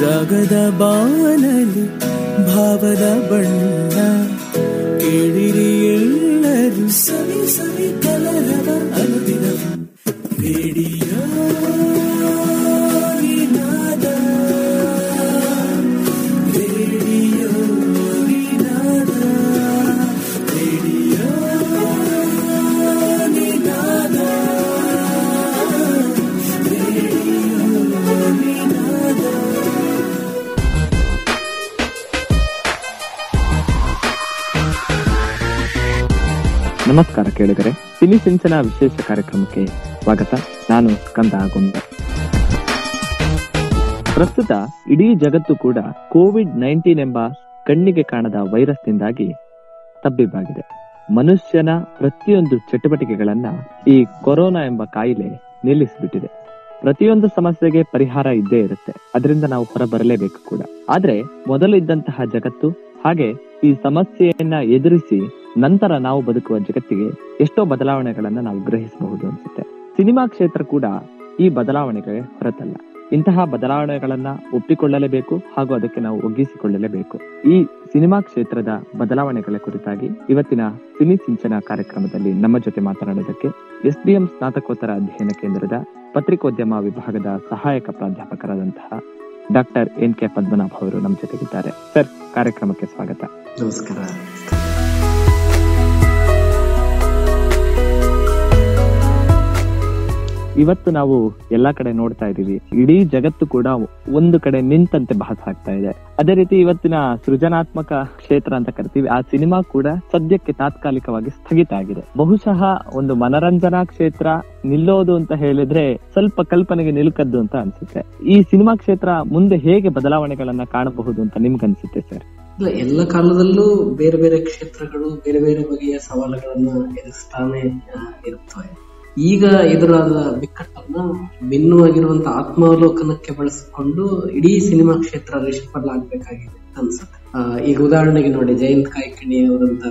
ರಾಗದ ಬಾನಲಿ ಭಾವದ ಬಣ್ಣ ಕೇಳಿರಿ ಎಲ್ಲರೂ ಸವಿ ಸವಿ ಕಲರವ ಅನುದಿನ. ರೇಡಿಯೋ. ನಮಸ್ಕಾರ ಕೇಳಿದರೆ ಸಿನಿ ಸಿಂಚನ ವಿಶೇಷ ಕಾರ್ಯಕ್ರಮಕ್ಕೆ ಸ್ವಾಗತ. ನಾನು ಸ್ಕಂದ ಆಗುಂಬ ಪ್ರಸ್ತುತ ಇಡೀ ಜಗತ್ತು ಕೂಡ ಕೋವಿಡ್ ನೈನ್ಟೀನ್ ಎಂಬ ಕಣ್ಣಿಗೆ ಕಾಣದ ವೈರಸ್ನಿಂದಾಗಿ ತಬ್ಬಿಬ್ಬಾಗಿದೆ. ಮನುಷ್ಯನ ಪ್ರತಿಯೊಂದು ಚಟುವಟಿಕೆಗಳನ್ನ ಈ ಕೊರೋನಾ ಎಂಬ ಕಾಯಿಲೆ ನಿಲ್ಲಿಸಿಬಿಟ್ಟಿದೆ. ಪ್ರತಿಯೊಂದು ಸಮಸ್ಯೆಗೆ ಪರಿಹಾರ ಇದ್ದೇ ಇರುತ್ತೆ. ಅದರಿಂದ ನಾವು ಹೊರಬರಲೇಬೇಕು ಕೂಡ. ಆದ್ರೆ ಮೊದಲು ಇದ್ದಂತಹ ಜಗತ್ತು ಹಾಗೆ ಈ ಸಮಸ್ಯೆಯನ್ನ ಎದುರಿಸಿ ನಂತರ ನಾವು ಬದುಕುವ ಜಗತ್ತಿಗೆ ಎಷ್ಟೋ ಬದಲಾವಣೆಗಳನ್ನ ನಾವು ಗ್ರಹಿಸಬಹುದು ಅನ್ಸುತ್ತೆ. ಸಿನಿಮಾ ಕ್ಷೇತ್ರ ಕೂಡ ಈ ಬದಲಾವಣೆಗೆ ಹೊರತಲ್ಲ. ಇಂತಹ ಬದಲಾವಣೆಗಳನ್ನ ಒಪ್ಪಿಕೊಳ್ಳಲೇಬೇಕು ಹಾಗೂ ಅದಕ್ಕೆ ನಾವು ಒಗ್ಗಿಸಿಕೊಳ್ಳಲೇಬೇಕು. ಈ ಸಿನಿಮಾ ಕ್ಷೇತ್ರದ ಬದಲಾವಣೆಗಳ ಕುರಿತಾಗಿ ಇವತ್ತಿನ ಸಿನಿ ಸಿಂಚನ ಕಾರ್ಯಕ್ರಮದಲ್ಲಿ ನಮ್ಮ ಜೊತೆ ಮಾತನಾಡೋದಕ್ಕೆ ಎಂ ಸ್ನಾತಕೋತ್ತರ ಅಧ್ಯಯನ ಕೇಂದ್ರದ ಪತ್ರಿಕೋದ್ಯಮ ವಿಭಾಗದ ಸಹಾಯಕ ಪ್ರಾಧ್ಯಾಪಕರಾದಂತಹ ಡಾಕ್ಟರ್ ಎನ್ ಕೆ ಪದ್ಮನಾಭ ಅವರು ನಮ್ಮ ಜೊತೆಗಿದ್ದಾರೆ. ಸರ್ ಕಾರ್ಯಕ್ರಮಕ್ಕೆ ಸ್ವಾಗತ. ನಮಸ್ಕಾರ. ಇವತ್ತು ನಾವು ಎಲ್ಲಾ ಕಡೆ ನೋಡ್ತಾ ಇದೀವಿ ಇಡೀ ಜಗತ್ತು ಕೂಡ ಒಂದು ಕಡೆ ನಿಂತಂತೆ ಭಾಸ ಆಗ್ತಾ ಇದೆ. ಅದೇ ರೀತಿ ಇವತ್ತಿನ ಸೃಜನಾತ್ಮಕ ಕ್ಷೇತ್ರ ಅಂತ ಕರಿತೀವಿ, ಆ ಸಿನಿಮಾ ಕೂಡ ಸದ್ಯಕ್ಕೆ ತಾತ್ಕಾಲಿಕವಾಗಿ ಸ್ಥಗಿತ ಆಗಿದೆ. ಬಹುಶಃ ಒಂದು ಮನರಂಜನಾ ಕ್ಷೇತ್ರ ನಿಲ್ಲೋದು ಅಂತ ಹೇಳಿದ್ರೆ ಸ್ವಲ್ಪ ಕಲ್ಪನೆಗೆ ನಿಲುಕದ್ದು ಅಂತ ಅನ್ಸುತ್ತೆ. ಈ ಸಿನಿಮಾ ಕ್ಷೇತ್ರ ಮುಂದೆ ಹೇಗೆ ಬದಲಾವಣೆಗಳನ್ನ ಕಾಣಬಹುದು ಅಂತ ನಿಮ್ಗನ್ಸುತ್ತೆ ಸರ್? ಎಲ್ಲ ಕಾಲದಲ್ಲೂ ಬೇರೆ ಬೇರೆ ಕ್ಷೇತ್ರಗಳು ಬೇರೆ ಬೇರೆ ಬಗೆಯ ಸವಾಲುಗಳನ್ನು ಎದುರಿಸ್ತಾನೆ ಇರುತ್ತವೆ. ಈಗ ಎದುರಾದ ಬಿಕ್ಕಟ್ಟನ್ನ ಭಿನ್ನವಾಗಿರುವಂತಹ ಆತ್ಮಾವಲೋಕನಕ್ಕೆ ಬಳಸಿಕೊಂಡು ಇಡೀ ಸಿನಿಮಾ ಕ್ಷೇತ್ರ ಅಂತ ಅನ್ಸುತ್ತೆ. ಈಗ ಉದಾಹರಣೆಗೆ ನೋಡಿ ಜಯಂತ್ ಕಾಯ್ಕಿಣಿ ಅವರಂತ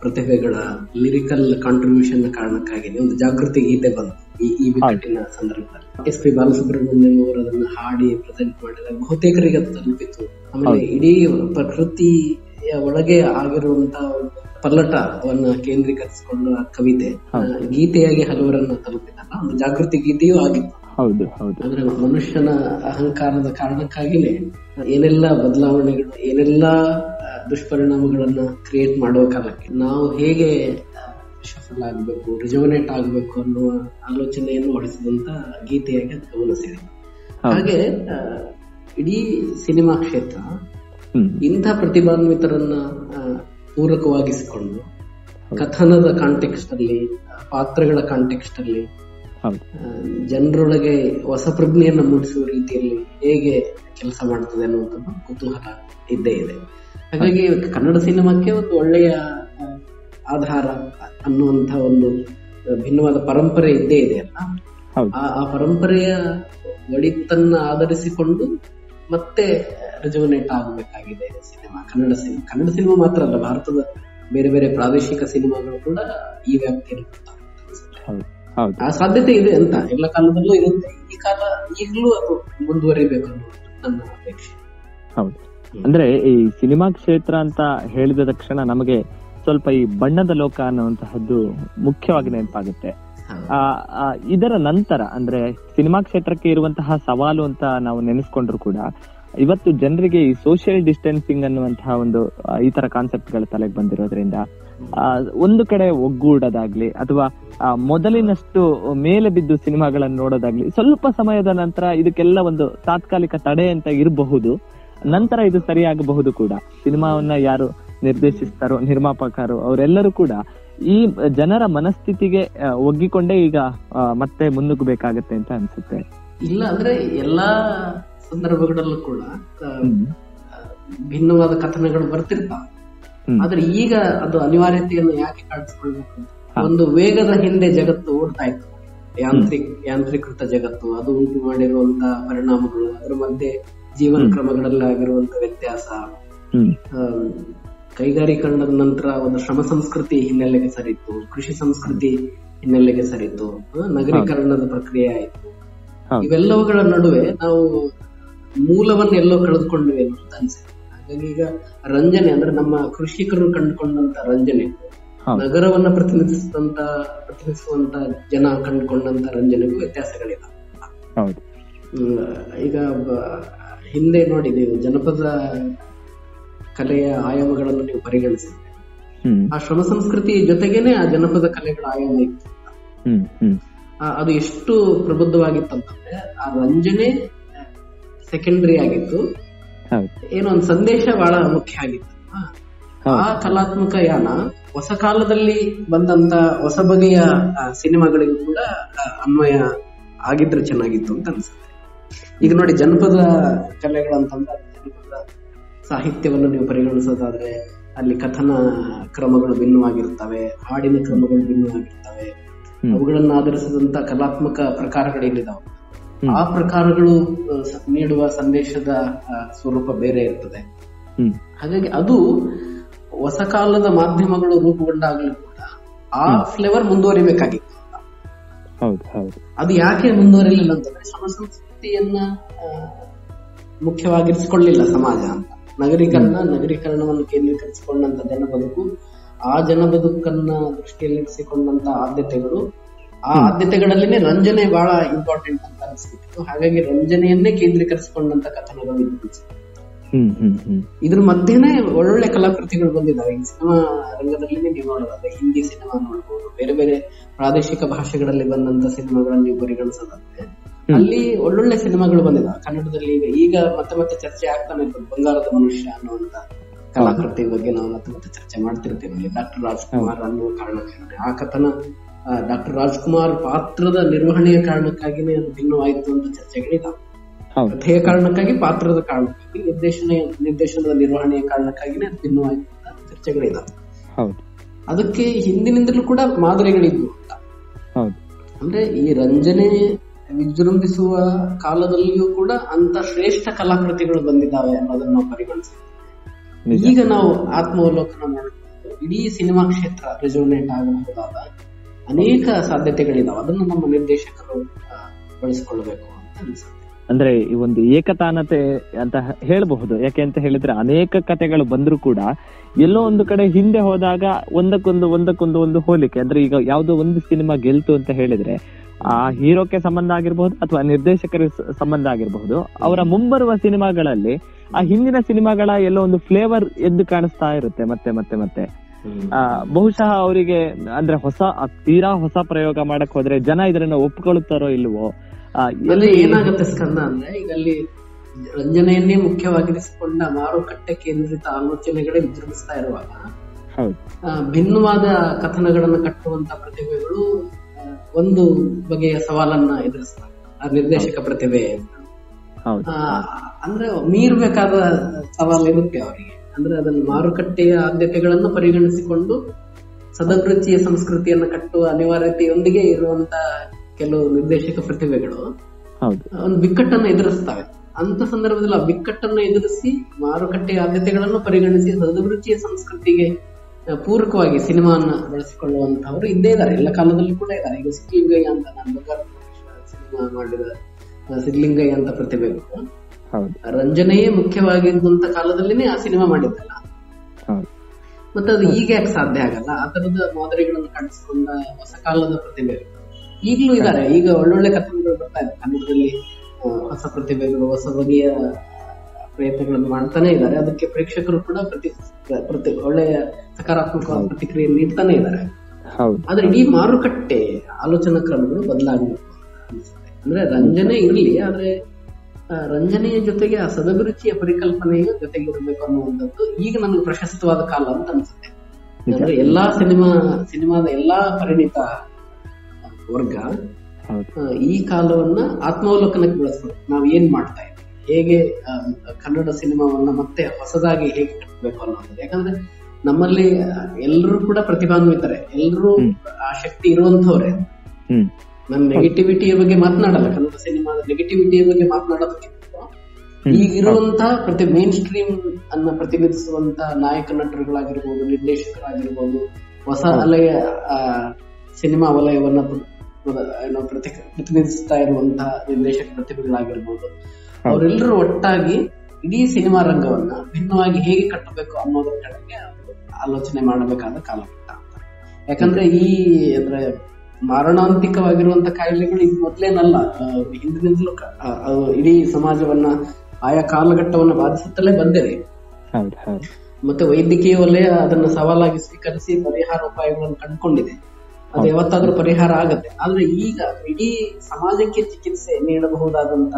ಪ್ರತಿಭೆಗಳ ಲಿರಿಕಲ್ ಕಾಂಟ್ರಿಬ್ಯೂಷನ್ ಕಾರಣಕ್ಕಾಗಿ ಒಂದು ಜಾಗೃತಿ ಗೀತೆ ಬಂತು ಈ ಈ ಬಿಕ್ಕಟ್ಟಿನ ಸಂದರ್ಭದಲ್ಲಿ. ಎಸ್ ಪಿ ಬಾಲಸುಬ್ರಹ್ಮಣ್ಯಂ ಅವರು ಅದನ್ನ ಹಾಡಿ ಪ್ರೆಸೆಂಟ್ ಮಾಡಿದಾಗ ಬಹುತೇಕರಿಗೆ ಅದು ತಲುಪಿತು. ಆಮೇಲೆ ಇಡೀ ಪ್ರಕೃತಿಯ ಒಳಗೆ ಆಗಿರುವಂತಹ ಒಂದು ಪಲ್ಲಟವನ್ನ ಕೇಂದ್ರೀಕರಿಸಿಕೊಂಡು ಕವಿತೆ ಗೀತೆಯಾಗಿ ಹಲವರನ್ನ ತಲುಪಿದಲ್ಲ ಒಂದು ಜಾಗೃತಿ ಗೀತೆಯೂ ಆಗಿತ್ತು. ಹೌದು ಹೌದು. ಅಂದ್ರೆ ಮನುಷ್ಯನ ಅಹಂಕಾರದ ಕಾರಣಕ್ಕಾಗಿನೇ ಏನೆಲ್ಲ ಬದಲಾವಣೆಗಳು ಏನೆಲ್ಲ ದುಷ್ಪರಿಣಾಮಗಳನ್ನ ಕ್ರಿಯೇಟ್ ಮಾಡುವ ಕಾಲಕ್ಕೆ ನಾವು ಹೇಗೆ ಸಫಲ ಆಗ್ಬೇಕು ರಿಜೋನೇಟ್ ಆಗ್ಬೇಕು ಅನ್ನುವ ಆಲೋಚನೆಯನ್ನು ಹೊಡಿಸಿದಂತ ಗೀತೆಯಾಗಿ ಅದು ಗಮನ ಸೇರಿದೆ ಹಾಗೆ ಇಡೀ ಸಿನಿಮಾ ಕ್ಷೇತ್ರ ಇಂಥ ಪ್ರತಿಭಾನ್ವಿತರನ್ನ ಪೂರಕವಾಗಿಸಿಕೊಂಡು ಕಥನದ ಕಾಂಟೆಕ್ಸ್ಟ್ ಅಲ್ಲಿ ಪಾತ್ರಗಳ ಕಾಂಟೆಕ್ಸ್ಟ್ ಅಲ್ಲಿ ಜನರೊಳಗೆ ಹೊಸ ಪ್ರಜ್ಞೆಯನ್ನ ಮೂಡಿಸುವ ರೀತಿಯಲ್ಲಿ ಹೇಗೆ ಕೆಲಸ ಮಾಡ್ತದೆ ಅನ್ನುವಂಥದ್ದು ಕುತೂಹಲ ಇದ್ದೇ ಇದೆ. ಹಾಗಾಗಿ ಕನ್ನಡ ಸಿನಿಮಾಕ್ಕೆ ಒಂದು ಒಳ್ಳೆಯ ಆಧಾರ ಅನ್ನುವಂಥ ಒಂದು ಭಿನ್ನವಾದ ಪರಂಪರೆ ಇದ್ದೇ ಇದೆ ಅಲ್ಲ? ಆ ಆ ಪರಂಪರೆಯ ಒಳಿತನ್ನ ಆಧರಿಸಿಕೊಂಡು ಮತ್ತೆ ರಿಜುವನೇಟ್ ಆಗಬೇಕಾಗಿದೆ cinema Kannada cinema. Kannada cinema ಮಾತ್ರ ಅಲ್ಲ ಭಾರತದ ಬೇರೆ ಬೇರೆ ಪ್ರಾದೇಶಿಕ ಸಿನಿಮಾಗಳು ಕೂಡ ಈ ವ್ಯಾಪ್ತಿಯಲ್ಲಿ ಆ ಸಾಧ್ಯತೆ ಇದೆ ಅಂತ ಎಲ್ಲ ಕಾಲದಲ್ಲೂ ಇರುತ್ತೆ. ಈ ಕಾಲ ಈಗಲೂ ಅದು ಮುಂದುವರಿಬೇಕು ಅನ್ನೋದು ನನ್ನ ಅಪೇಕ್ಷೆ. ಹೌದು. ಅಂದ್ರೆ ಈ ಸಿನಿಮಾ ಕ್ಷೇತ್ರ ಅಂತ ಹೇಳಿದ ತಕ್ಷಣ ನಮಗೆ ಸ್ವಲ್ಪ ಈ ಬಣ್ಣದ ಲೋಕ ಅನ್ನುವಂತಹದ್ದು ಮುಖ್ಯವಾಗಿ ನೆನಪಾಗುತ್ತೆ. ಆ, ಆ, ಇದರ ನಂತರ ಅಂದ್ರೆ ಸಿನಿಮಾ ಕ್ಷೇತ್ರಕ್ಕೆ ಇರುವಂತಹ ಸವಾಲು ಅಂತ ನಾವು ನೆನೆಸ್ಕೊಂಡ್ರು ಕೂಡ ಇವತ್ತು ಜನರಿಗೆ ಈ ಸೋಷಿಯಲ್ ಡಿಸ್ಟೆನ್ಸಿಂಗ್ ಅನ್ನುವಂತಹ ಒಂದು ಈ ತರ ಕಾನ್ಸೆಪ್ಟ್ಗಳು ತಲೆಗೆ ಬಂದಿರೋದ್ರಿಂದ ಒಂದು ಕಡೆ ಒಗ್ಗೂಡೋದಾಗ್ಲಿ ಅಥವಾ ಮೊದಲಿನಷ್ಟು ಮೇಲೆ ಬಿದ್ದು ಸಿನಿಮಾಗಳನ್ನು ನೋಡೋದಾಗ್ಲಿ ಸ್ವಲ್ಪ ಸಮಯದ ನಂತರ ಇದಕ್ಕೆಲ್ಲ ಒಂದು ತಾತ್ಕಾಲಿಕ ತಡೆ ಅಂತ ಇರಬಹುದು. ನಂತರ ಇದು ಸರಿಯಾಗಬಹುದು ಕೂಡ. ಸಿನಿಮಾವನ್ನ ಯಾರು ನಿರ್ದೇಶಿಸ್ತಾರೋ, ನಿರ್ಮಾಪಕರು ಅವರೆಲ್ಲರೂ ಕೂಡ ಈ ಜನರ ಮನಸ್ಥಿತಿಗೆ ಒಗ್ಗಿಕೊಂಡೇ ಈಗ ಮತ್ತೆ ಮುನ್ನುಗ್ಗಬೇಕಾಗತ್ತೆ ಅಂತ ಅನ್ಸುತ್ತೆ. ಇಲ್ಲ ಅಂದ್ರೆ ಎಲ್ಲಾ ಸಂದರ್ಭಗಳಲ್ಲೂ ಕೂಡ ಭಿನ್ನವಾದ ಕಥನಗಳು ಬರ್ತಿರ್ತಾವೆ. ಆದ್ರೆ ಈಗ ಅದು ಅನಿವಾರ್ಯತೆಯನ್ನು ಯಾಕೆ ಕಾಣಿಸ್ಕೊಳ್ಬೇಕು? ಒಂದು ವೇಗದ ಹಿಂದೆ ಜಗತ್ತು ಓಡ್ತಾ ಇತ್ತು. ಯಾಂತ್ರಿಕ್ ಯಾಂತ್ರೀಕೃತ ಜಗತ್ತು ಅದು ಉಂಟು ಮಾಡಿರುವಂತಹ ಪರಿಣಾಮಗಳು ಅದರ ಮಧ್ಯೆ ಜೀವನ ಕ್ರಮಗಳಲ್ಲಿ ಆಗಿರುವಂತ ವ್ಯತ್ಯಾಸ. ಕೈಗಾರೀಕರಣದ ನಂತರ ಒಂದು ಶ್ರಮ ಸಂಸ್ಕೃತಿ ಹಿನ್ನೆಲೆಗೆ ಸರಿತು ಕೃಷಿ ಸಂಸ್ಕೃತಿ ಹಿನ್ನೆಲೆಗೆ ಸರಿತು ನಗರೀಕರಣದ ಪ್ರಕ್ರಿಯೆ ಆಯಿತು. ಇವೆಲ್ಲವುಗಳ ನಡುವೆ ನಾವು ಮೂಲವನ್ನು ಎಲ್ಲೋ ಕಳೆದುಕೊಂಡ್ವಿ ಅಂತ ಅನ್ಸುತ್ತೆ. ಹಾಗಾಗಿ ಈಗ ರಂಜನೆ ಅಂದ್ರೆ ನಮ್ಮ ಕೃಷಿಕರು ಕಂಡುಕೊಂಡಂತ ರಂಜನೆ. ನಗರವನ್ನ ಪ್ರತಿನಿಧಿಸಿದಂತ ಪ್ರತಿನಿಧಿಸುವಂತ ಜನ ಕಂಡುಕೊಂಡಂತ ರಂಜನೆಗೂ ವ್ಯತ್ಯಾಸಗಳಿಲ್ಲ ಈಗ ಹಿಂದೆ ನೋಡಿ ನೀವು ಜನಪದ ಕಲೆಯ ಆಯಾಮಗಳನ್ನು ನೀವು ಪರಿಗಣಿಸಿದ್ರೆ. ಆ ಶ್ರಮ ಸಂಸ್ಕೃತಿ ಜೊತೆಗೇನೆ ಆ ಜನಪದ ಕಲೆಗಳ ಆಯಾಮ ಇತ್ತು. ಹ್ಮ್ ಹ್ಮ್. ಆ- ಅದು ಎಷ್ಟು ಪ್ರಬುದ್ಧವಾಗಿತ್ತಂತಂದ್ರೆ ಆ ರಂಜನೆ ಸೆಕೆಂಡರಿ ಆಗಿತ್ತು. ಏನೋ ಒಂದು ಸಂದೇಶ ಬಹಳ ಮುಖ್ಯ ಆಗಿತ್ತು. ಆ, ಕಲಾತ್ಮಕ ಯಾನ ಹೊಸ ಕಾಲದಲ್ಲಿ ಬಂದಂತ ಹೊಸ ಬಗೆಯ ಸಿನಿಮಾಗಳಿಗೂ ಕೂಡ ಅನ್ವಯ ಆಗಿದ್ರೆ ಚೆನ್ನಾಗಿತ್ತು ಅಂತ ಅನ್ಸುತ್ತೆ. ಈಗ ನೋಡಿ ಜನಪದ ಕಲೆಗಳಂತಂದ್ರೆ ಜನಪದ ಸಾಹಿತ್ಯವನ್ನು ನೀವು ಪರಿಗಣಿಸೋದಾದ್ರೆ ಅಲ್ಲಿ ಕಥನ ಕ್ರಮಗಳು ಭಿನ್ನವಾಗಿರ್ತವೆ ಹಾಡಿನ ಕ್ರಮಗಳು ಭಿನ್ನವಾಗಿರ್ತವೆ. ಅವುಗಳನ್ನು ಆಧರಿಸಿದಂತ ಕಲಾತ್ಮಕ ಪ್ರಕಾರಗಳೇನಿದಾವೆ ಹ್ಮ್. ಆ ಪ್ರಕಾರಗಳು ನೀಡುವ ಸಂದೇಶದ ಸ್ವರೂಪ ಬೇರೆ ಇರ್ತದೆ. ಹಾಗಾಗಿ ಅದು ಹೊಸ ಕಾಲದ ಮಾಧ್ಯಮಗಳು ರೂಪುಗೊಂಡಾಗಲೂ ಕೂಡ ಆ ಫ್ಲೇವರ್ ಮುಂದುವರಿಬೇಕಾಗಿತ್ತು. ಅದು ಯಾಕೆ ಮುಂದುವರಿಲಿಲ್ಲ ಅಂತಂದ್ರೆ ಸಮಸಂಸ್ಕೃತಿಯನ್ನ ಮುಖ್ಯವಾಗಿರಿಸಿಕೊಳ್ಳಿಲ್ಲ ಸಮಾಜ ಅಂತ. ನಗರೀಕರಣ ನಗರೀಕರಣವನ್ನು ಕೇಂದ್ರೀಕರಿಸಿಕೊಂಡಂತ ಜನ ಬದುಕು ಆ ಜನ ಬದುಕನ್ನ ದೃಷ್ಟಿಯಲ್ಲಿರಿಸಿಕೊಂಡಂತ ಆದ್ಯತೆಗಳು ಆ ಆದ್ಯತೆಗಳಲ್ಲಿನೇ ರಂಜನೆ ಬಹಳ ಇಂಪಾರ್ಟೆಂಟ್ ಅನಿಸ್ಬಿಟ್ಟು ಹಾಗಾಗಿ ರಂಜನೆಯನ್ನೇ ಕೇಂದ್ರೀಕರಿಸಿಕೊಂಡಂತ ಕಥನಗಳು ಇದು ಇದ್ರ ಮಧ್ಯೆನೇ ಒಳ್ಳೊಳ್ಳೆ ಕಲಾಕೃತಿಗಳು ಬಂದಿದ್ದಾವೆ. ಈ ಸಿನಿಮಾ ರಂಗದಲ್ಲಿ ನೀವು ನೋಡೋದಾದ್ರೆ ಹಿಂದಿ ಸಿನಿಮಾ ನೋಡ್ಬೋದು ಬೇರೆ ಬೇರೆ ಪ್ರಾದೇಶಿಕ ಭಾಷೆಗಳಲ್ಲಿ ಬಂದಂತ ಸಿನಿಮಾಗಳನ್ನು ನೀವು ಪರಿಗಣಿಸೋದಾದ್ರೆ ಅಲ್ಲಿ ಒಳ್ಳೊಳ್ಳೆ ಸಿನಿಮಾಗಳು ಬಂದಿದ್ದಾವೆ. ಕನ್ನಡದಲ್ಲಿ ಈಗ ಈಗ ಮತ್ತೆ ಮತ್ತೆ ಚರ್ಚೆ ಆಗ್ತಾನೆ ಇರ್ತದೆ. ಬಂಗಾರದ ಮನುಷ್ಯ ಅನ್ನುವಂತ ಕಲಾಕೃತಿ ಬಗ್ಗೆ ನಾವು ಮತ್ತೆ ಮತ್ತೆ ಚರ್ಚೆ ಮಾಡ್ತಿರ್ತೀವಿ. ಡಾಕ್ಟರ್ ರಾಜ್ಕುಮಾರ್ ಅನ್ನುವ ಕಾರಣ ಆ ಕಥನ ಡಾಕ್ಟರ್ ರಾಜ್ಕುಮಾರ್ ಪಾತ್ರದ ನಿರ್ವಹಣೆಯ ಕಾರಣಕ್ಕಾಗಿನೇ ಅದು ಭಿನ್ನವಾಯಿತು ಅಂತ ಚರ್ಚೆಗಳಿದಾವೆ ಹೌದು. ಕಥೆಯ ಕಾರಣಕ್ಕಾಗಿ ಪಾತ್ರದ ಕಾರಣಕ್ಕಾಗಿ ನಿರ್ದೇಶನ ನಿರ್ದೇಶನದ ನಿರ್ವಹಣೆಯ ಕಾರಣಕ್ಕಾಗಿನೇ ಅದು ಭಿನ್ನವಾಯಿತು ಅಂತ ಚರ್ಚೆಗಳಿಲ್ಲ. ಅದಕ್ಕೆ ಹಿಂದಿನಿಂದಲೂ ಕೂಡ ಮಾದರಿಗಳಿದ್ವು ಅಂತ. ಅಂದ್ರೆ ಈ ರಂಜನೆ ವಿಜೃಂಭಿಸುವ ಕಾಲದಲ್ಲಿಯೂ ಕೂಡ ಅಂತ ಶ್ರೇಷ್ಠ ಕಲಾಕೃತಿಗಳು ಬಂದಿದ್ದಾವೆ ಅನ್ನೋದನ್ನ ನಾವು ಪರಿಗಣಿಸ್ತೀವಿ ಈಗ ನಾವು ಆತ್ಮಾವಲೋಕನ ಮಾಡಬಹುದು ಇಡೀ ಸಿನಿಮಾ ಕ್ಷೇತ್ರ ರೆಜೋನೇಟ್ ಆಗಬಹುದಾದ ಅನೇಕ ಸಾಧ್ಯತೆಗಳಿದಾವೆ. ಅದನ್ನು ನಮ್ಮ ನಿರ್ದೇಶಕರು ಬಳಸಿಕೊಳ್ಳಬೇಕು ಅಂತ ಅನ್ಸುತ್ತೆ. ಅಂದ್ರೆ ಈ ಒಂದು ಏಕತಾನತೆ ಅಂತ ಹೇಳಬಹುದು. ಯಾಕೆ ಅಂತ ಹೇಳಿದ್ರೆ ಅನೇಕ ಕಥೆಗಳು ಬಂದ್ರು ಕೂಡ ಎಲ್ಲೋ ಒಂದು ಕಡೆ ಹಿಂದೆ ಹೋದಾಗ ಒಂದಕ್ಕೊಂದು ಒಂದಕ್ಕೊಂದು ಒಂದು ಹೋಲಿಕೆ. ಅಂದ್ರೆ ಈಗ ಯಾವ್ದೋ ಒಂದು ಸಿನಿಮಾ ಗೆಲ್ತು ಅಂತ ಹೇಳಿದ್ರೆ ಆ ಹೀರೋಕ್ಕೆ ಸಂಬಂಧ ಆಗಿರಬಹುದು ಅಥವಾ ನಿರ್ದೇಶಕರ ಸಂಬಂಧ ಆಗಿರಬಹುದು. ಅವರ ಮುಂಬರುವ ಸಿನಿಮಾಗಳಲ್ಲಿ ಆ ಹಿಂದಿನ ಸಿನಿಮಾಗಳ ಎಲ್ಲೋ ಒಂದು ಫ್ಲೇವರ್ ಎದ್ದು ಕಾಣಿಸ್ತಾ ಇರುತ್ತೆ. ಮತ್ತೆ ಮತ್ತೆ ಮತ್ತೆ. ಬಹುಶಃ ಅವರಿಗೆ ಅಂದ್ರೆ ಹೊಸ ತೀರಾ ಹೊಸ ಪ್ರಯೋಗ ಮಾಡಕ್ ಹೋದ್ರೆ ಜನ ಇದನ್ನ ಒಪ್ಕೊಳ್ತಾರೋ ಇಲ್ವೋ? ಏನಾಗುತ್ತೆ ಸ್ಕಂದ ಅಂದ್ರೆ ಅಲ್ಲಿ ರಂಜನೆಯನ್ನೇ ಮುಖ್ಯವಾಗಿರಿಸಿಕೊಂಡ ಮಾರುಕಟ್ಟೆ ಕೇಂದ್ರಿತ ಆಲೋಚನೆಗಳೇ ವಿಜೃಂಭಿಸ್ತಾ ಇರುವಾಗ ಭಿನ್ನವಾದ ಕಥನಗಳನ್ನು ಕಟ್ಟುವಂತ ಪ್ರತಿಭೆಗಳು ಒಂದು ಬಗೆಯ ಸವಾಲನ್ನ ಎದುರಿಸ್ತಾರೆ ಆ ನಿರ್ದೇಶಕ ಪ್ರತಿಭೆ ಅಂದ್ರೆ ಮೀರ್ಬೇಕಾದ ಸವಾಲು ಇರುತ್ತೆ ಅವರಿಗೆ? ಅಂದ್ರೆ ಅದನ್ನು ಮಾರುಕಟ್ಟೆಯ ಆದ್ಯತೆಗಳನ್ನು ಪರಿಗಣಿಸಿಕೊಂಡು ಸದಭಿರುಚಿಯ ಸಂಸ್ಕೃತಿಯನ್ನು ಕಟ್ಟುವ ಅನಿವಾರ್ಯತೆಯೊಂದಿಗೆ ಇರುವಂತ ಕೆಲವು ನಿರ್ದೇಶಕ ಪ್ರತಿಭೆಗಳು. ಒಂದು ಬಿಕ್ಕಟ್ಟನ್ನು ಎದುರಿಸ್ತವೆ. ಅಂತ ಸಂದರ್ಭದಲ್ಲಿ ಆ ಬಿಕ್ಕಟ್ಟನ್ನು ಎದುರಿಸಿ ಮಾರುಕಟ್ಟೆಯ ಆದ್ಯತೆಗಳನ್ನು ಪರಿಗಣಿಸಿ ಸದಭಿರುಚಿಯ ಸಂಸ್ಕೃತಿಗೆ ಪೂರಕವಾಗಿ ಸಿನಿಮಾವನ್ನ ಬಳಸಿಕೊಳ್ಳುವಂತಹವರು ಇದ್ದೇ ಇದ್ದಾರೆ ಎಲ್ಲ ಕಾಲದಲ್ಲೂ ಕೂಡ ಇದ್ದಾರೆ ಈಗ ಸಿದ್ಲಿಂಗಯ್ಯ ಅಂತ ನಾನು ಸಿನಿಮಾ ಮಾಡಿದ ಸಿದ್ಧಲಿಂಗಯ್ಯ ಸಿದ್ಲಿಂಗಯ್ಯ ಅಂತ ಪ್ರತಿಭೆಗಳು ರಂಜನೆಯೇ ಮುಖ್ಯವಾಗಿದ್ದಂತ ಕಾಲದಲ್ಲಿನೇ ಆ ಸಿನಿಮಾ ಮಾಡಿದ್ದಲ್ಲ. ಮತ್ತೆ ಅದು ಈಗ ಯಾಕೆ ಸಾಧ್ಯ ಆಗಲ್ಲ? ಆ ತರದ ಮಾದರಿಗಳನ್ನು ಕಾಣಿಸಿಕೊಂಡ ಹೊಸ ಕಾಲದ ಪ್ರತಿಭೆ ಈಗಲೂ ಇದ್ದಾರೆ ಈಗ ಒಳ್ಳೊಳ್ಳೆ ಕಥೆಗಳು ಬರ್ತಾ ಇದೆ. ಕನ್ನಡದಲ್ಲಿ ಹೊಸ ಪ್ರತಿಭೆಗಳು ಹೊಸ ಬಗೆಯ ಪ್ರಯತ್ನಗಳನ್ನು ಮಾಡ್ತಾನೆ ಇದ್ದಾರೆ ಅದಕ್ಕೆ ಪ್ರೇಕ್ಷಕರು ಕೂಡ ಪ್ರತಿ ಪ್ರತಿ ಒಳ್ಳೆಯ ಸಕಾರಾತ್ಮಕ ಪ್ರತಿಕ್ರಿಯೆ ನೀಡ್ತಾನೆ ಇದ್ದಾರೆ ಆದ್ರೆ ಇಡೀ ಮಾರುಕಟ್ಟೆ ಆಲೋಚನಾ ಕ್ರಮಗಳು ಬದಲಾಗಬೇಕು ಅಂದ್ರೆ ರಂಜನೆ ಇರಲಿ ಆದ್ರೆ ರಂಜನೆಯ ಜೊತೆಗೆ ಆ ಸದಭಿರುಚಿಯ ಪರಿಕಲ್ಪನೆಯು ಜೊತೆಗೆ ಇರಬೇಕು ಅನ್ನುವಂಥದ್ದು ಈಗ ನನಗೆ ಪ್ರಶಸ್ತವಾದ ಕಾಲ ಅಂತ ಅನ್ಸುತ್ತೆ. ಅಂದ್ರೆ ಎಲ್ಲಾ ಸಿನಿಮಾ ಸಿನಿಮಾದ ಎಲ್ಲಾ ಪರಿಣಿತ ವರ್ಗ ಈ ಕಾಲವನ್ನ ಆತ್ಮಾವಲೋಕನಕ್ಕೆ ಬಳಸ್ಬೇಕು. ನಾವು ಏನ್ ಮಾಡ್ತಾ ಇದ್ದೀವಿ? ಹೇಗೆ ಕನ್ನಡ ಸಿನಿಮಾವನ್ನ ಮತ್ತೆ ಹೊಸದಾಗಿ ಹೇಗೆ ಕಟ್ಟಬೇಕು ಅನ್ನೋದು ಯಾಕಂದ್ರೆ ನಮ್ಮಲ್ಲಿ ಎಲ್ಲರೂ ಕೂಡ ಪ್ರತಿಭಾನ್ವಿತರೆ. ಎಲ್ಲರೂ ಆ ಶಕ್ತಿ ಇರುವಂತವ್ರೆ ನಾನು ನೆಗೆಟಿವಿಟಿಯ ಬಗ್ಗೆ ಮಾತನಾಡಲ್ಲ. ಕನ್ನಡ ಸಿನಿಮಾದ ನೆಗೆಟಿವಿಟಿಯ ಬಗ್ಗೆ ಮಾತನಾಡೋದಕ್ಕಿಂತ ಈಗಿರುವಂತಹ ಪ್ರತಿ ಮೇನ್ ಸ್ಟ್ರೀಮ್ ಅನ್ನ ಪ್ರತಿನಿಧಿಸುವಂತ ನಾಯಕ ನಟರುಗಳಾಗಿರ್ಬೋದು ನಿರ್ದೇಶಕರಾಗಿರ್ಬೋದು ಹೊಸ ಅಲೆಯ ಸಿನಿಮಾ ವಲಯವನ್ನ ಏನೋ ಪ್ರತಿ ಪ್ರತಿನಿಧಿಸ್ತಾ ಇರುವಂತಹ ನಿರ್ದೇಶಕ ಪ್ರತಿಭೆಗಳಾಗಿರ್ಬೋದು. ಅವರೆಲ್ಲರೂ ಒಟ್ಟಾಗಿ ಇಡೀ ಸಿನಿಮಾ ರಂಗವನ್ನ ಭಿನ್ನವಾಗಿ ಹೇಗೆ ಕಟ್ಟಬೇಕು ಅನ್ನೋದ್ರ ಕಡೆಗೆ ಆಲೋಚನೆ ಮಾಡಬೇಕಾದ ಕಾಲಘಟ್ಟ ಅಂತ. ಯಾಕಂದ್ರೆ ಈ ಅಂದ್ರೆ ಮಾರಣಾಂತಿಕವಾಗಿರುವಂತ ಕಾಯಿಲೆಗಳು ಇದು ಮೊದಲೇನಲ್ಲ ಹಿಂದಿನಿಂದಲೂ ಇಡೀ ಸಮಾಜವನ್ನ ಆಯಾ ಕಾಲಘಟ್ಟವನ್ನು ಬಾಧಿಸುತ್ತಲೇ ಬಂದಿದೆ. ಮತ್ತೆ ವೈದ್ಯಕೀಯ ವಲಯ ಅದನ್ನ ಸವಾಲಾಗಿ ಸ್ವೀಕರಿಸಿ ಪರಿಹಾರ ಉಪಾಯಗಳನ್ನು ಕಂಡುಕೊಂಡಿದೆ. ಅದು ಯಾವತ್ತಾದ್ರೂ ಪರಿಹಾರ ಆಗತ್ತೆ. ಆದ್ರೆ ಈಗ ಇಡೀ ಸಮಾಜಕ್ಕೆ ಚಿಕಿತ್ಸೆ ನೀಡಬಹುದಾದಂತ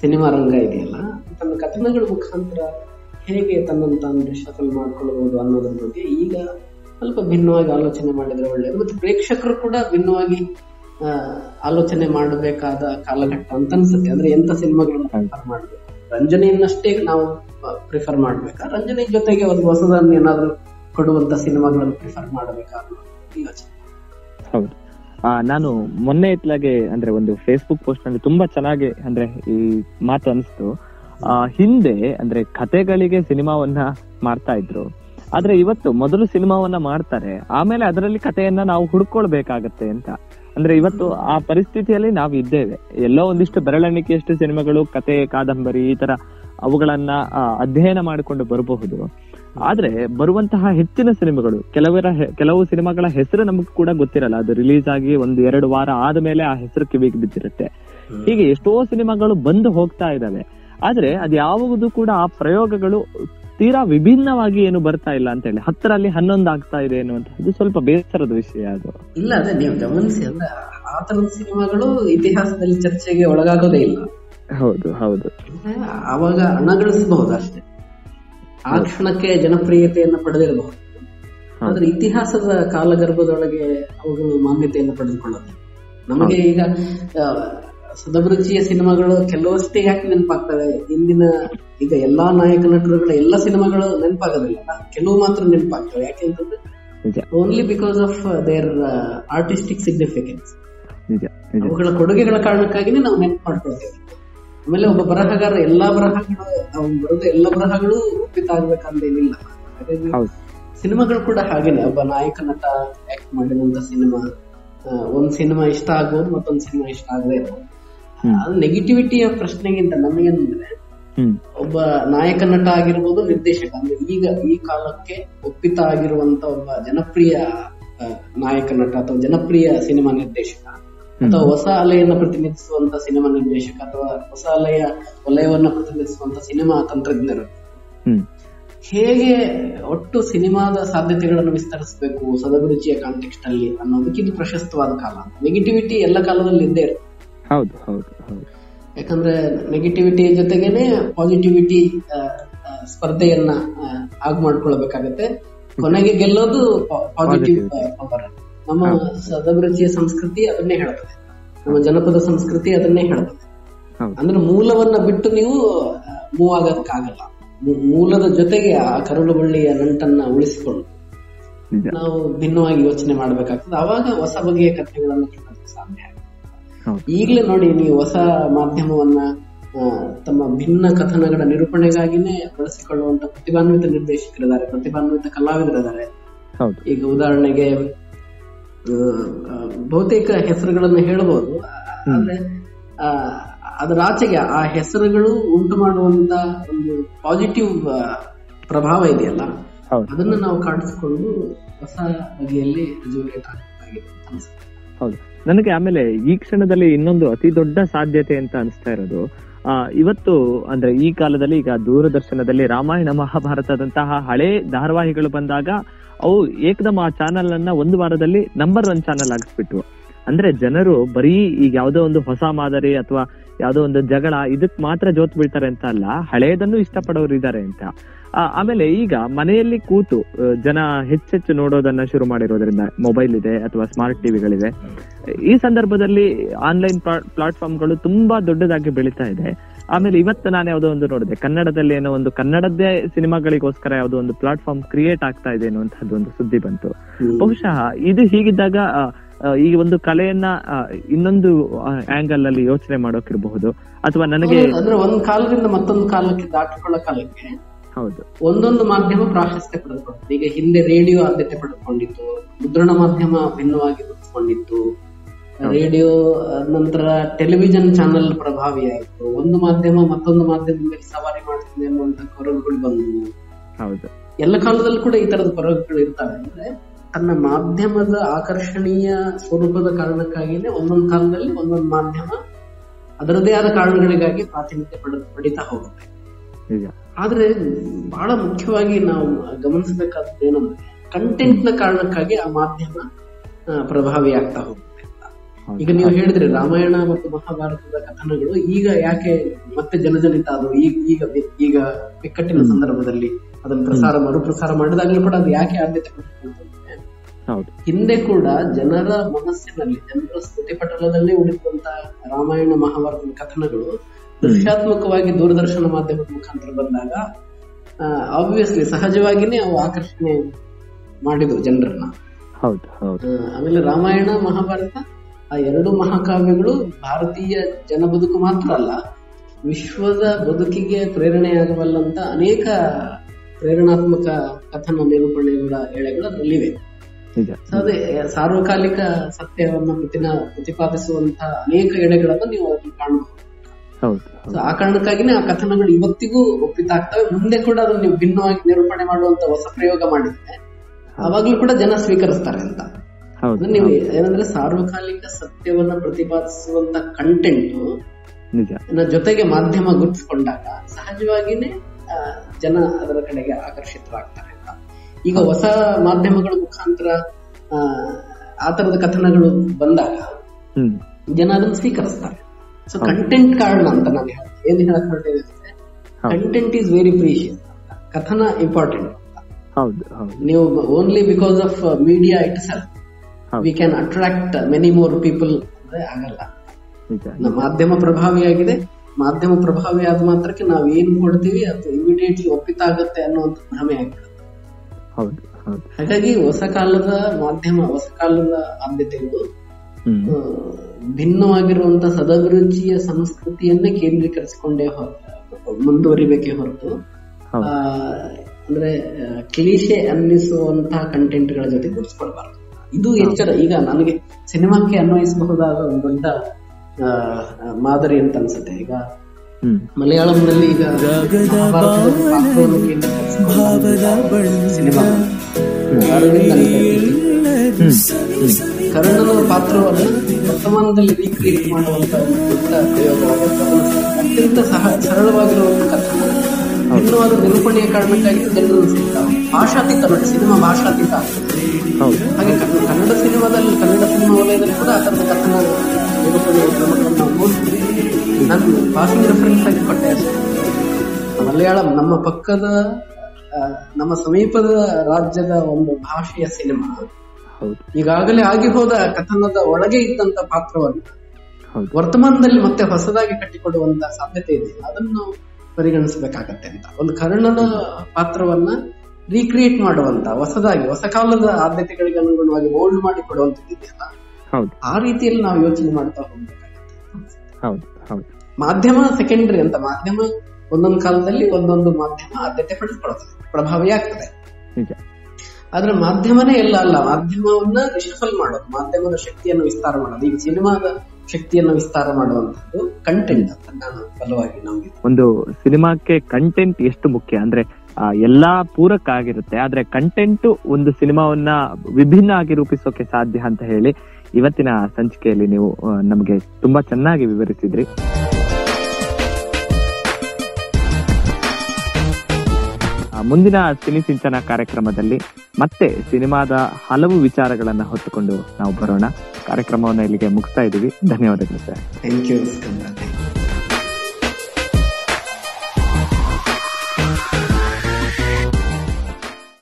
ಸಿನಿಮಾ ರಂಗ ಇದೆಯಲ್ಲ ತನ್ನ ಕಥನಗಳ ಮುಖಾಂತರ ಹೇಗೆ ತನ್ನನ್ನು ತಾನು ರಿಶಫಲ್ ಮಾಡ್ಕೊಳ್ಬಹುದು ಅನ್ನೋದ್ರ ಬಗ್ಗೆ ಈಗ ಸ್ವಲ್ಪ ಭಿನ್ನವಾಗಿ ಆಲೋಚನೆ ಮಾಡಿದ್ರೆ ಒಳ್ಳೇದು. ಮತ್ತೆ ಪ್ರೇಕ್ಷಕರು ಕೂಡ ಭಿನ್ನವಾಗಿ ಆಲೋಚನೆ ಮಾಡಬೇಕಾದ ಕಾಲಘಟ್ಟ ಅಂತ ಅನ್ಸುತ್ತೆ. ಅಂದ್ರೆ ಎಂತ ಸಿನಿಮಾಗಳನ್ನ ಪ್ರಿಫರ್ ಮಾಡಬೇಕು? ರಂಜನೆಯನ್ನಷ್ಟೇ ನಾವು ಪ್ರಿಫರ್ ಮಾಡ್ಬೇಕಾ? ರಂಜನೆ ಜೊತೆಗೆ ಒಂದು ಹೊಸದನ್ನ ಏನಾದ್ರು ಕೊಡುವಂತ ಸಿನಿಮಾಗಳನ್ನು ಪ್ರಿಫರ್ ಮಾಡಬೇಕಾ ಯೋಚನೆ. ಹೌದು. ಆ, ನಾನು ಮೊನ್ನೆ ಇತ್ಲಾಗೆ ಅಂದ್ರೆ ಒಂದು ಫೇಸ್ಬುಕ್ ಪೋಸ್ಟ್ನಲ್ಲಿ ತುಂಬಾ ಚೆನ್ನಾಗಿ ಅಂದ್ರೆ ಈ ಮಾತು ಅನಿಸ್ತು. ಆ, ಹಿಂದೆ ಅಂದ್ರೆ ಕತೆಗಳಿಗೆ ಸಿನಿಮಾವನ್ನ ಮಾಡ್ತಾ ಇದ್ರು. ಆದ್ರೆ ಇವತ್ತು ಮೊದಲು ಸಿನಿಮಾವನ್ನ ಮಾಡ್ತಾರೆ ಆಮೇಲೆ ಅದರಲ್ಲಿ ಕಥೆಯನ್ನ ನಾವು ಹುಡ್ಕೊಳ್ಬೇಕಾಗತ್ತೆ ಅಂತ. ಅಂದ್ರೆ ಇವತ್ತು ಆ ಪರಿಸ್ಥಿತಿಯಲ್ಲಿ ನಾವು ಇದ್ದೇವೆ. ಎಲ್ಲೋ ಒಂದಿಷ್ಟು ಬೆರಳೆಣಿಕೆಯಷ್ಟು ಸಿನಿಮಾಗಳು ಕತೆ ಕಾದಂಬರಿ ಈ ತರ ಅವುಗಳನ್ನ ಅಧ್ಯಯನ ಮಾಡಿಕೊಂಡು ಬರಬಹುದು. ಆದ್ರೆ ಬರುವಂತಹ ಹೆಚ್ಚಿನ ಸಿನಿಮಾಗಳು ಕೆಲವರ ಕೆಲವು ಸಿನಿಮಾಗಳ ಹೆಸರು ನಮಗ್ ಕೂಡ ಗೊತ್ತಿರಲ್ಲ. ಅದು ರಿಲೀಸ್ ಆಗಿ ಒಂದು ಎರಡು ವಾರ ಆದಮೇಲೆ ಆ ಹೆಸರು ಕಿವಿಗೆ ಬಿದ್ದಿರುತ್ತೆ. ಹೀಗೆ ಎಷ್ಟೋ ಸಿನಿಮಾಗಳು ಬಂದು ಹೋಗ್ತಾ ಇದಾವೆ ಆದ್ರೆ ಅದ್ಯಾವುದು ಕೂಡ ಆ ಪ್ರಯೋಗಗಳು ತೀರಾ ವಿಭಿನ್ನವಾಗಿ ಏನು ಬರ್ತಾ ಇಲ್ಲ ಅಂತ ಹೇಳಿ ಹತ್ತರಲ್ಲಿ ಹನ್ನೊಂದು ಆಗ್ತಾ ಇದೆ ಅನ್ನುವಂಥದ್ದು ಸ್ವಲ್ಪ ಬೇಸರದ ವಿಷಯ ಅದು. ಇಲ್ಲ ಅದೇ ನೀವು ಗಮನಿಸಿ ಅಂದ್ರೆ ಆ ತರದ ಸಿನಿಮಾಗಳು ಇತಿಹಾಸದಲ್ಲಿ ಚರ್ಚೆಗೆ ಒಳಗಾಗೋದೇ ಇಲ್ಲ. ಹೌದು ಹೌದು. ಅವಾಗ ಹಣ ಗಳಿಸಬಹುದು ಅಷ್ಟೇ. ಆ ಕ್ಷಣಕ್ಕೆ ಜನಪ್ರಿಯತೆಯನ್ನು ಪಡೆದಿರಬಹುದು. ಆದ್ರೆ ಇತಿಹಾಸದ ಕಾಲಗರ್ಭದೊಳಗೆ ಅವುಗಳು ಮಾನ್ಯತೆಯನ್ನು ಪಡೆದುಕೊಳ್ಳುತ್ತೆ ನಮಗೆ ಈಗ ಸದಭಿರುಚಿಯ ಸಿನಿಮಾಗಳು ಕೆಲವಷ್ಟೇ ಯಾಕೆ ನೆನಪಾಗ್ತವೆ? ಇಂದಿನ ಈಗ ಎಲ್ಲಾ ನಾಯಕ ನಟರುಗಳ ಎಲ್ಲ ಸಿನಿಮಾಗಳು ನೆನಪಾಗೋದಿಲ್ಲ. ಕೆಲವು ಮಾತ್ರ ನೆನಪಾಗ್ತವೆ. ಯಾಕೆಂತಂದ್ರೆ only because of their artistic significance ಅವುಗಳ ಕೊಡುಗೆಗಳ ಕಾರಣಕ್ಕಾಗಿನೇ ನಾವು ನೆನಪು ಮಾಡ್ಕೊಳ್ತೇವೆ. ಆಮೇಲೆ ಒಬ್ಬ ಬರಹಗಾರ ಎಲ್ಲಾ ಬರಹಗಳು ಅವ್ನು ಬರೆದ ಎಲ್ಲ ಬರಹಗಳು ಒಪ್ಪಿತ ಆಗ್ಬೇಕಂತೇನಿಲ್ಲ ಹಾಗಾಗಿ ಹೌದು. ಸಿನಿಮಾಗಳು ಕೂಡ ಹಾಗೇನೆ. ಒಬ್ಬ ನಾಯಕ ನಟ ಆಕ್ಟ್ ಮಾಡಿದಂತ ಸಿನಿಮಾ ಒಂದ್ ಸಿನಿಮಾ ಇಷ್ಟ ಆಗ್ಬೋದು ಮತ್ತೊಂದ್ ಸಿನಿಮಾ ಇಷ್ಟ ಆಗದೆ ಇರ್ಬೋದು. ನೆಗೆಟಿವಿಟಿಯ ಪ್ರಶ್ನೆಗಿಂತ ನಮಗೇನಂದ್ರೆ ಒಬ್ಬ ನಾಯಕ ನಟ ಆಗಿರ್ಬೋದು ನಿರ್ದೇಶಕ. ಅಂದ್ರೆ ಈಗ ಈ ಕಾಲಕ್ಕೆ ಒಪ್ಪಿತ ಆಗಿರುವಂತ ಒಬ್ಬ ಜನಪ್ರಿಯ ನಾಯಕ ನಟ ಅಥವಾ ಜನಪ್ರಿಯ ಸಿನಿಮಾ ನಿರ್ದೇಶಕ ಅಥವಾ ಹೊಸ ಅಲೆಯನ್ನು ಪ್ರತಿನಿಧಿಸುವಂತ ಸಿನಿಮಾ ನಿರ್ದೇಶಕ ಅಥವಾ ಹೊಸ ಅಲೆಯ ವಲಯವನ್ನ ಪ್ರತಿನಿಧಿಸುವಂತ ಸಿನಿಮಾ ತಂತ್ರಜ್ಞರು. ಹೇಗೆ ಒಟ್ಟು ಸಿನಿಮಾದ ಸಾಧ್ಯತೆಗಳನ್ನು ವಿಸ್ತರಿಸಬೇಕು ಸದಭಿರುಚಿಯ ಕಾಂಟೆಕ್ಸ್ಟ್ ಅಲ್ಲಿ ಅನ್ನೋದಕ್ಕೆ ಇದು ಪ್ರಶಸ್ತವಾದ ಕಾಲ ನೆಗೆಟಿವಿಟಿ ಎಲ್ಲ ಕಾಲದಲ್ಲಿ ಇದ್ದೇ ಇರುತ್ತೆ. ಹೌದು ಹೌದು ಹೌದು. ಯಾಕಂದ್ರೆ ನೆಗೆಟಿವಿಟಿ ಜೊತೆಗೇನೆ ಪಾಸಿಟಿವಿಟಿ ಸ್ಪರ್ಧೆಯನ್ನ ಆಗ ಮಾಡ್ಕೊಳ್ಬೇಕಾಗತ್ತೆ. ಕೊನೆಗೆ ಗೆಲ್ಲೋದು ಪಾಸಿಟಿವ್ ಪವರ್ ನಮ್ಮ ಸದಭಿರುಚಿಯ ಸಂಸ್ಕೃತಿ ಅದನ್ನೇ ಹೇಳ್ತದೆ ನಮ್ಮ ಜನಪದ ಸಂಸ್ಕೃತಿ ಅದನ್ನೇ ಹೇಳ್ತದೆ ಅಂದ್ರೆ ಮೂಲವನ್ನ ಬಿಟ್ಟು ನೀವು ಮೂವ್ ಆಗೋದಕ್ಕಾಗಲ್ಲ ಮೂಲದ ಜೊತೆಗೆ ಆ ಕರುಳು ಬಳ್ಳಿಯ ನಂಟನ್ನ ಉಳಿಸಿಕೊಂಡು ನಾವು ಭಿನ್ನವಾಗಿ ಯೋಚನೆ ಮಾಡ್ಬೇಕಾಗ್ತದೆ. ಅವಾಗ ಹೊಸ ಬಗೆಯ ಕಥೆಗಳನ್ನು ಕೇಳೋದಕ್ಕೆ ಸಾಧ್ಯ ಈಗಲೇ ನೋಡಿ ನೀವು ಹೊಸ ಮಾಧ್ಯಮವನ್ನ ಆ, ತಮ್ಮ ಭಿನ್ನ ಕಥನಗಳ ನಿರೂಪಣೆಗಾಗಿನೇ ಬಳಸಿಕೊಳ್ಳುವಂತ ಪ್ರತಿಭಾನ್ವಿತ ನಿರ್ದೇಶಕರಿದ್ದಾರೆ ಪ್ರತಿಭಾನ್ವಿತ ಕಲಾವಿದರಿದ್ದಾರೆ. ಈಗ ಉದಾಹರಣೆಗೆ ಬಹುತೇಕ ಹೆಸರುಗಳನ್ನು ಹೇಳಬಹುದು ಆದ್ರೆ ಆ, ಅದರ ಆಚೆಗೆ ಆ ಹೆಸರುಗಳು ಉಂಟು ಮಾಡುವಂತ ಒಂದು ಪಾಸಿಟಿವ್ ಪ್ರಭಾವ ಇದೆಯಲ್ಲ ಅದನ್ನ ನಾವು ಕಾಣಿಸಿಕೊಂಡು ಹೊಸ ಬಗೆಯಲ್ಲಿ ಅನ್ಸುತ್ತೆ. ಹೌದು. ನನಗೆ ಆಮೇಲೆ ಈ ಕ್ಷಣದಲ್ಲಿ ಇನ್ನೊಂದು ಅತಿ ದೊಡ್ಡ ಸಾಧ್ಯತೆ ಅಂತ ಅನಿಸ್ತಾ ಇರೋದು, ಆ, ಇವತ್ತು ಅಂದ್ರೆ ಈ ಕಾಲದಲ್ಲಿ ಈಗ ದೂರದರ್ಶನದಲ್ಲಿ ರಾಮಾಯಣ ಮಹಾಭಾರತದಂತಹ ಹಳೆ ಧಾರಾವಾಹಿಗಳು ಬಂದಾಗ ಅವು ಏಕದಮ್ ಆ ಚಾನಲ್ ಅನ್ನ ಒಂದು ವಾರದಲ್ಲಿ ನಂಬರ್ ಒನ್ ಚಾನಲ್ ಆಗಿಸ್ಬಿಟ್ವು. ಅಂದ್ರೆ ಜನರು ಬರೀ ಈಗ ಯಾವ್ದೋ ಒಂದು ಹೊಸ ಮಾದರಿ ಅಥವಾ ಯಾವ್ದೋ ಒಂದು ಜಗಳ ಇದಕ್ ಮಾತ್ರ ಜೋತ್ ಬೀಳ್ತಾರೆ ಅಂತ ಅಲ್ಲ ಹಳೆಯದನ್ನು ಇಷ್ಟಪಡೋರು ಇದ್ದಾರೆ ಅಂತ. ಆಮೇಲೆ ಈಗ ಮನೆಯಲ್ಲಿ ಕೂತು ಜನ ಹೆಚ್ಚೆಚ್ಚು ನೋಡೋದನ್ನ ಶುರು ಮಾಡಿರೋದ್ರಿಂದ ಮೊಬೈಲ್ ಇದೆ ಅಥವಾ ಸ್ಮಾರ್ಟ್ ಟಿವಿಗಳಿವೆ ಈ ಸಂದರ್ಭದಲ್ಲಿ ಆನ್ಲೈನ್ ಪ್ಲಾಟ್ಫಾರ್ಮ್ಗಳು ತುಂಬಾ ದೊಡ್ಡದಾಗಿ ಬೆಳೀತಾ ಇದೆ. ಆಮೇಲೆ ಇವತ್ತು ನಾನು ಯಾವುದೋ ಒಂದು ನೋಡಿದೆ ಕನ್ನಡದಲ್ಲಿ ಏನೋ ಒಂದು ಕನ್ನಡದ್ದೇ ಸಿನಿಮಾಗಳಿಗೋಸ್ಕರ ಯಾವುದೋ ಒಂದು ಪ್ಲಾಟ್ಫಾರ್ಮ್ ಕ್ರಿಯೇಟ್ ಆಗ್ತಾ ಇದೆ ಅನ್ನುವಂಥದ್ದು ಒಂದು ಸುದ್ದಿ ಬಂತು. ಬಹುಶಃ ಇದು ಹೀಗಿದ್ದಾಗ ಈ ಒಂದು ಕಲೆಯನ್ನ ಇನ್ನೊಂದು ಆಂಗಲ್ ಅಲ್ಲಿ ಯೋಚನೆ ಮಾಡೋಕಿರಬಹುದು. ಅಥವಾ ನನಗೆ ಅಂದ್ರೆ ಒಂದ್ ಕಾಲದಿಂದ ಮತ್ತೊಂದು ಕಾಲಕ್ಕೆ ದಾಟಿಕೊಳ್ಳೋ ಕಾಲಕ್ಕೆ ಹೌದು. ಒಂದೊಂದು ಮಾಧ್ಯಮ ಪ್ರಾಶಸ್ತ್ಯ ಪಡೆದುಕೊಂಡಿತ್ತು. ಈಗ ಹಿಂದೆ ರೇಡಿಯೋ ಆದ್ಯತೆ ಪಡೆದುಕೊಂಡಿತ್ತು ಮುದ್ರಣ ಮಾಧ್ಯಮ ಭಿನ್ನವಾಗಿ ಗುರುತಿಸಿಕೊಂಡಿತ್ತು ರೇಡಿಯೋ ನಂತರ ಟೆಲಿವಿಷನ್ ಚಾನೆಲ್ ಪ್ರಭಾವಿ ಆಯ್ತು ಒಂದು ಮಾಧ್ಯಮ ಮತ್ತೊಂದು ಮಾಧ್ಯಮ ಮೇಲೆ ಸವಾರಿ ಮಾಡುತ್ತದೆ ಅನ್ನುವಂತ ಕೊರಗುಗಳು ಬಂದವು ಹೌದು. ಎಲ್ಲ ಕಾಲದಲ್ಲೂ ಕೂಡ ಈ ತರದ ಕೊರಗುಗಳು ಇರ್ತವೆ. ಅಂದ್ರೆ ತನ್ನ ಮಾಧ್ಯಮದ ಆಕರ್ಷಣೀಯ ಸ್ವರೂಪದ ಕಾರಣಕ್ಕಾಗಿನೇ ಒಂದೊಂದು ಕಾಲದಲ್ಲಿ ಒಂದೊಂದು ಮಾಧ್ಯಮ ಅದರದೇ ಆದ ಕಾರಣಗಳಿಗಾಗಿ ಪ್ರಾತಿನಿಧ್ಯ ಪಡೆದು ಪಡಿತಾ ಹೋಗುತ್ತೆ. ಆದ್ರೆ ಬಹಳ ಮುಖ್ಯವಾಗಿ ನಾವು ಗಮನಿಸಬೇಕಾದ ಏನಂದ್ರೆ ಕಂಟೆಂಟ್ನ ಕಾರಣಕ್ಕಾಗಿ ಆ ಮಾಧ್ಯಮ ಪ್ರಭಾವಿ ಆಗ್ತಾ ಹೋಗುತ್ತೆ ಅಂತ. ಈಗ ನೀವು ಹೇಳಿದ್ರೆ ರಾಮಾಯಣ ಮತ್ತು ಮಹಾಭಾರತದ ಕಥನಗಳು ಈಗ ಯಾಕೆ ಮತ್ತೆ ಜನಜನಿತ ಅದು ಈಗ ಈಗ ಈಗ ಬಿಕ್ಕಟ್ಟಿನ ಸಂದರ್ಭದಲ್ಲಿ ಅದನ್ನ ಪ್ರಸಾರ ಮರುಪ್ರಸಾರ ಮಾಡಿದಾಗಲೂ ಕೂಡ ಅದು ಯಾಕೆ ಆದ್ಯತೆ ಹೌದು. ಹಿಂದೆ ಕೂಡ ಜನರ ಮನಸ್ಸಿನಲ್ಲಿ ಜನರ ಸ್ಮೃತಿ ಪಟಲದಲ್ಲಿ ಉಳಿದಂತ ರಾಮಾಯಣ ಮಹಾಭಾರತದ ಕಥನಗಳು ದೃಶ್ಯಾತ್ಮಕವಾಗಿ ದೂರದರ್ಶನ ಮಾಧ್ಯಮದ ಮುಖಾಂತರ ಬಂದಾಗ ಆಬ್ವಿಯಸ್ಲಿ ಸಹಜವಾಗಿನೇ ಅವು ಆಕರ್ಷಣೆ ಮಾಡಿದವು ಜನರನ್ನ. ಆಮೇಲೆ ರಾಮಾಯಣ ಮಹಾಭಾರತ ಆ ಎರಡು ಮಹಾಕಾವ್ಯಗಳು ಭಾರತೀಯ ಜನ ಬದುಕು ಮಾತ್ರ ಅಲ್ಲ ವಿಶ್ವದ ಬದುಕಿಗೆ ಪ್ರೇರಣೆಯಾಗಬಲ್ಲಂತ ಅನೇಕ ಪ್ರೇರಣಾತ್ಮಕ ಕಥನ ನಿರೂಪಣೆಗಳ ಎಳೆಗಳು ಅದರಲ್ಲಿವೆ ಅದೇ ಸಾರ್ವಕಾಲಿಕ ಸತ್ಯವನ್ನ ಪ್ರತಿನ ಪ್ರತಿಪಾದಿಸುವಂತಹ ಅನೇಕ ಎಳೆಗಳನ್ನು ನೀವು ಕಾಣಬಹುದು. ಆ ಕಾರಣಕ್ಕಾಗಿನೇ ಆ ಕಥನಗಳು ಇವತ್ತಿಗೂ ಒಪ್ಪಿತಾಗ್ತವೆ ಮುಂದೆ ಕೂಡ ಅದನ್ನ ನೀವು ಭಿನ್ನವಾಗಿ ನಿರೂಪಣೆ ಮಾಡುವಂತ ಹೊಸ ಪ್ರಯೋಗ ಮಾಡಿದ್ರೆ ಅವಾಗ್ಲೂ ಕೂಡ ಜನ ಸ್ವೀಕರಿಸ್ತಾರೆ ಅಂತ. ನೀವು ಏನಂದ್ರೆ ಸಾರ್ವಕಾಲಿಕ ಸತ್ಯವನ್ನ ಪ್ರತಿಪಾದಿಸುವಂತ ಕಂಟೆಂಟ್ ಜೊತೆಗೆ ಮಾಧ್ಯಮ ಗುರುತಿಸಿಕೊಂಡಾಗ ಸಹಜವಾಗಿನೇ ಜನ ಅದರ ಕಡೆಗೆ ಆಕರ್ಷಿತರಾಗ್ತಾರೆ ಅಂತ. ಈಗ ಹೊಸ ಮಾಧ್ಯಮಗಳ ಮುಖಾಂತರ ಆ, ತರದ ಕಥನಗಳು ಬಂದಾಗ ಜನ ಅದನ್ನು ಸ್ವೀಕರಿಸ್ತಾರೆ. ಸೊ ಕಂಟೆಂಟ್ ಕಾರಣ ಅಂತ ನಾನು ಹೇಳ್ತೀನಿ ಏನ್ ಹೇಳಕ್ ಹೊರಟಿದೆ ಕಂಟೆಂಟ್ ಈಸ್ ವೆರಿ ಪ್ರೀಶಿಯಸ್ ಕಥನ ಇಂಪಾರ್ಟೆಂಟ್ ನೀವು only because of media it self we can attract many more people ಅಂದ್ರೆ ಆಗಲ್ಲ. ಮಾಧ್ಯಮ ಪ್ರಭಾವಿಯಾಗಿದೆ ಮಾಧ್ಯಮ ಪ್ರಭಾವಿ ಆದ ಮಾತ್ರಕ್ಕೆ ನಾವು ಏನ್ ಕೊಡ್ತೀವಿ ಅದು ಇಮಿಡಿಯೇಟ್ಲಿ ಒಪ್ಪಿತಾಗತ್ತೆ ಅನ್ನುವಂಥ ಭ್ರಮೆ ಹೌದು. ಹಾಗಾಗಿ ಹೊಸ ಕಾಲದ ಮಾಧ್ಯಮ ಹೊಸ ಕಾಲದ ಆದ್ಯತೆಗಳು ಹ್ಮ್. ಆ, ಭಿನ್ನವಾಗಿರುವಂತ ಸದಭಿರುಚಿಯ ಸಂಸ್ಕೃತಿಯನ್ನೇ ಕೇಂದ್ರೀಕರಿಸಿಕೊಂಡೇ ಹೊ- ಮುಂದುವರಿಬೇಕೇ ಹೊರತು ಅಂದ್ರೆ ಕ್ಲೀಶೆ ಅನ್ನಿಸುವಂತಹ ಕಂಟೆಂಟ್ಗಳ ಜೊತೆ ಗುಡಿಸ್ಕೊಳ್ಬಾರ್ದು. ಇದು ಎಚ್ಚರ. ಈಗ ನನಗೆ ಸಿನಿಮಾಕ್ಕೆ ಅನ್ವಯಿಸಬಹುದಾದ ಒಂದು ದೊಡ್ಡ ಮಾದರಿ ಅಂತ ಅನ್ಸುತ್ತೆ. ಈಗ ಮಲಯಾಳಂನಲ್ಲಿ ಈಗ ಸಿನಿಮಾ. ಕರ್ಣನ ಪಾತ್ರವನ್ನು ವರ್ತಮಾನದಲ್ಲಿ ರೀಕ್ರಿಯೇಟ್ ಮಾಡುವಂತಹ ಒಂದು ದೊಡ್ಡ ಪ್ರಯೋಗವಾಗುತ್ತೆ ಅತ್ಯಂತ ಸಹ ಸರಳವಾಗಿರುವ ಕಥೆ. ಕಥನ ಭಿನ್ನವಾದ ನಿರೂಪಣೆಯ ಕಾರಣಕ್ಕಾಗಿ ಜನರು ಸಿಗ್ತಾವೆ ಭಾಷಾತೀತ ನೋಡಿ ಸಿನಿಮಾ ಭಾಷಾತೀತ ಹೌದು. ಹಾಗೆ ಕನ್ನಡ ಸಿನಿಮಾದಲ್ಲಿ ಕನ್ನಡ ಸಿನಿಮಾ ವಲಯದಲ್ಲಿ ಕೂಡ ಆ ಥರದ ಕಥನ ನಿರೂಪಣೆಯ ಕ್ರಮಗಳನ್ನು ನಾವು ನೋಡ್ತೀವಿ. ನಾನು ಪಾಸಿಂಗ್ ರೆಫರೆನ್ಸ್ ಆಗಿ ಕೊಟ್ಟೆ ಮಲಯಾಳಂ ನಮ್ಮ ಪಕ್ಕದ ನಮ್ಮ ಸಮೀಪದ ರಾಜ್ಯದ ಒಂದು ಭಾಷೆಯ ಸಿನಿಮಾ. ಹೌದು. ಈಗಾಗಲೇ ಆಗಿ ಹೋದ ಕಥನದ ಒಳಗೆ ಇದ್ದಂತ ಪಾತ್ರವನ್ನು ವರ್ತಮಾನದಲ್ಲಿ ಮತ್ತೆ ಹೊಸದಾಗಿ ಕಟ್ಟಿಕೊಡುವಂತ ಸಾಧ್ಯತೆ ಇದೆ. ಅದನ್ನು ಪರಿಗಣಿಸಬೇಕಾಗತ್ತೆ ಅಂತ. ಒಂದು ಕರ್ಣನ ಪಾತ್ರವನ್ನ ರೀಕ್ರಿಯೇಟ್ ಮಾಡುವಂತ ಹೊಸದಾಗಿ ಹೊಸ ಕಾಲದ ಆದ್ಯತೆಗಳಿಗೆ ಅನುಗುಣವಾಗಿ ಹೋಲ್ಡ್ ಮಾಡಿ ಕೊಡುವಂತದ್ದಿದೆಯಲ್ಲ ಆ ರೀತಿಯಲ್ಲಿ ನಾವು ಯೋಚನೆ ಮಾಡ್ತಾ ಹೋಗ್ಬೇಕಾಗತ್ತೆ. ಮಾಧ್ಯಮ ಸೆಕೆಂಡರಿ ಅಂತ ಮಾಧ್ಯಮ ಒಂದೊಂದು ಕಾಲದಲ್ಲಿ ಒಂದೊಂದು ಮಾಧ್ಯಮ ಆದ್ಯತೆ ಪಡೆದುಕೊಳ್ಳುತ್ತದೆ ಪ್ರಭಾವಿ ಆಗ್ತದೆ ಆದ್ರೆ ಮಾಧ್ಯಮನೇ ಎಲ್ಲ ಅಲ್ಲ. ಮಾಧ್ಯಮವನ್ನ ರಿಷಫಲ್ ಮಾಡೋದು. ಮಾಧ್ಯಮದ ಶಕ್ತಿಯನ್ನು ವಿಸ್ತಾರ ಮಾಡೋದು. ಈಗ ಸಿನಿಮಾದ ಶಕ್ತಿಯನ್ನು ವಿಸ್ತಾರ ಮಾಡುವಂತದ್ದು ಕಂಟೆಂಟ್ ಅಂತ ನಾನು ಬಲವಾಗಿ ನಮಗೆ ಒಂದು ಸಿನಿಮಾಕ್ಕೆ ಕಂಟೆಂಟ್ ಎಷ್ಟು ಮುಖ್ಯ? ಅಂದ್ರೆ ಎಲ್ಲಾ ಪೂರಕ ಆಗಿರುತ್ತೆ ಆದ್ರೆ ಕಂಟೆಂಟ್ ಒಂದು ಸಿನಿಮಾವನ್ನ ವಿಭಿನ್ನ ಆಗಿ ರೂಪಿಸೋಕೆ ಸಾಧ್ಯ ಅಂತ ಹೇಳಿ ಇವತ್ತಿನ ಸಂಚಿಕೆಯಲ್ಲಿ ನೀವು ನಮಗೆ ತುಂಬಾ ಚೆನ್ನಾಗಿ ವಿವರಿಸಿದ್ರಿ. ಮುಂದಿನ ಸಿನಿ ಸಿಂಚನ ಕಾರ್ಯಕ್ರಮದಲ್ಲಿ ಮತ್ತೆ ಸಿನಿಮಾದ ಹಲವು ವಿಚಾರಗಳನ್ನ ಹೊತ್ತುಕೊಂಡು ನಾವು ಬರೋಣ. ಕಾರ್ಯಕ್ರಮವನ್ನು ಇಲ್ಲಿಗೆ ಮುಗಿಸ್ತಾ ಇದ್ದೀವಿ. ಧನ್ಯವಾದಗಳು ಸರ್. Thank you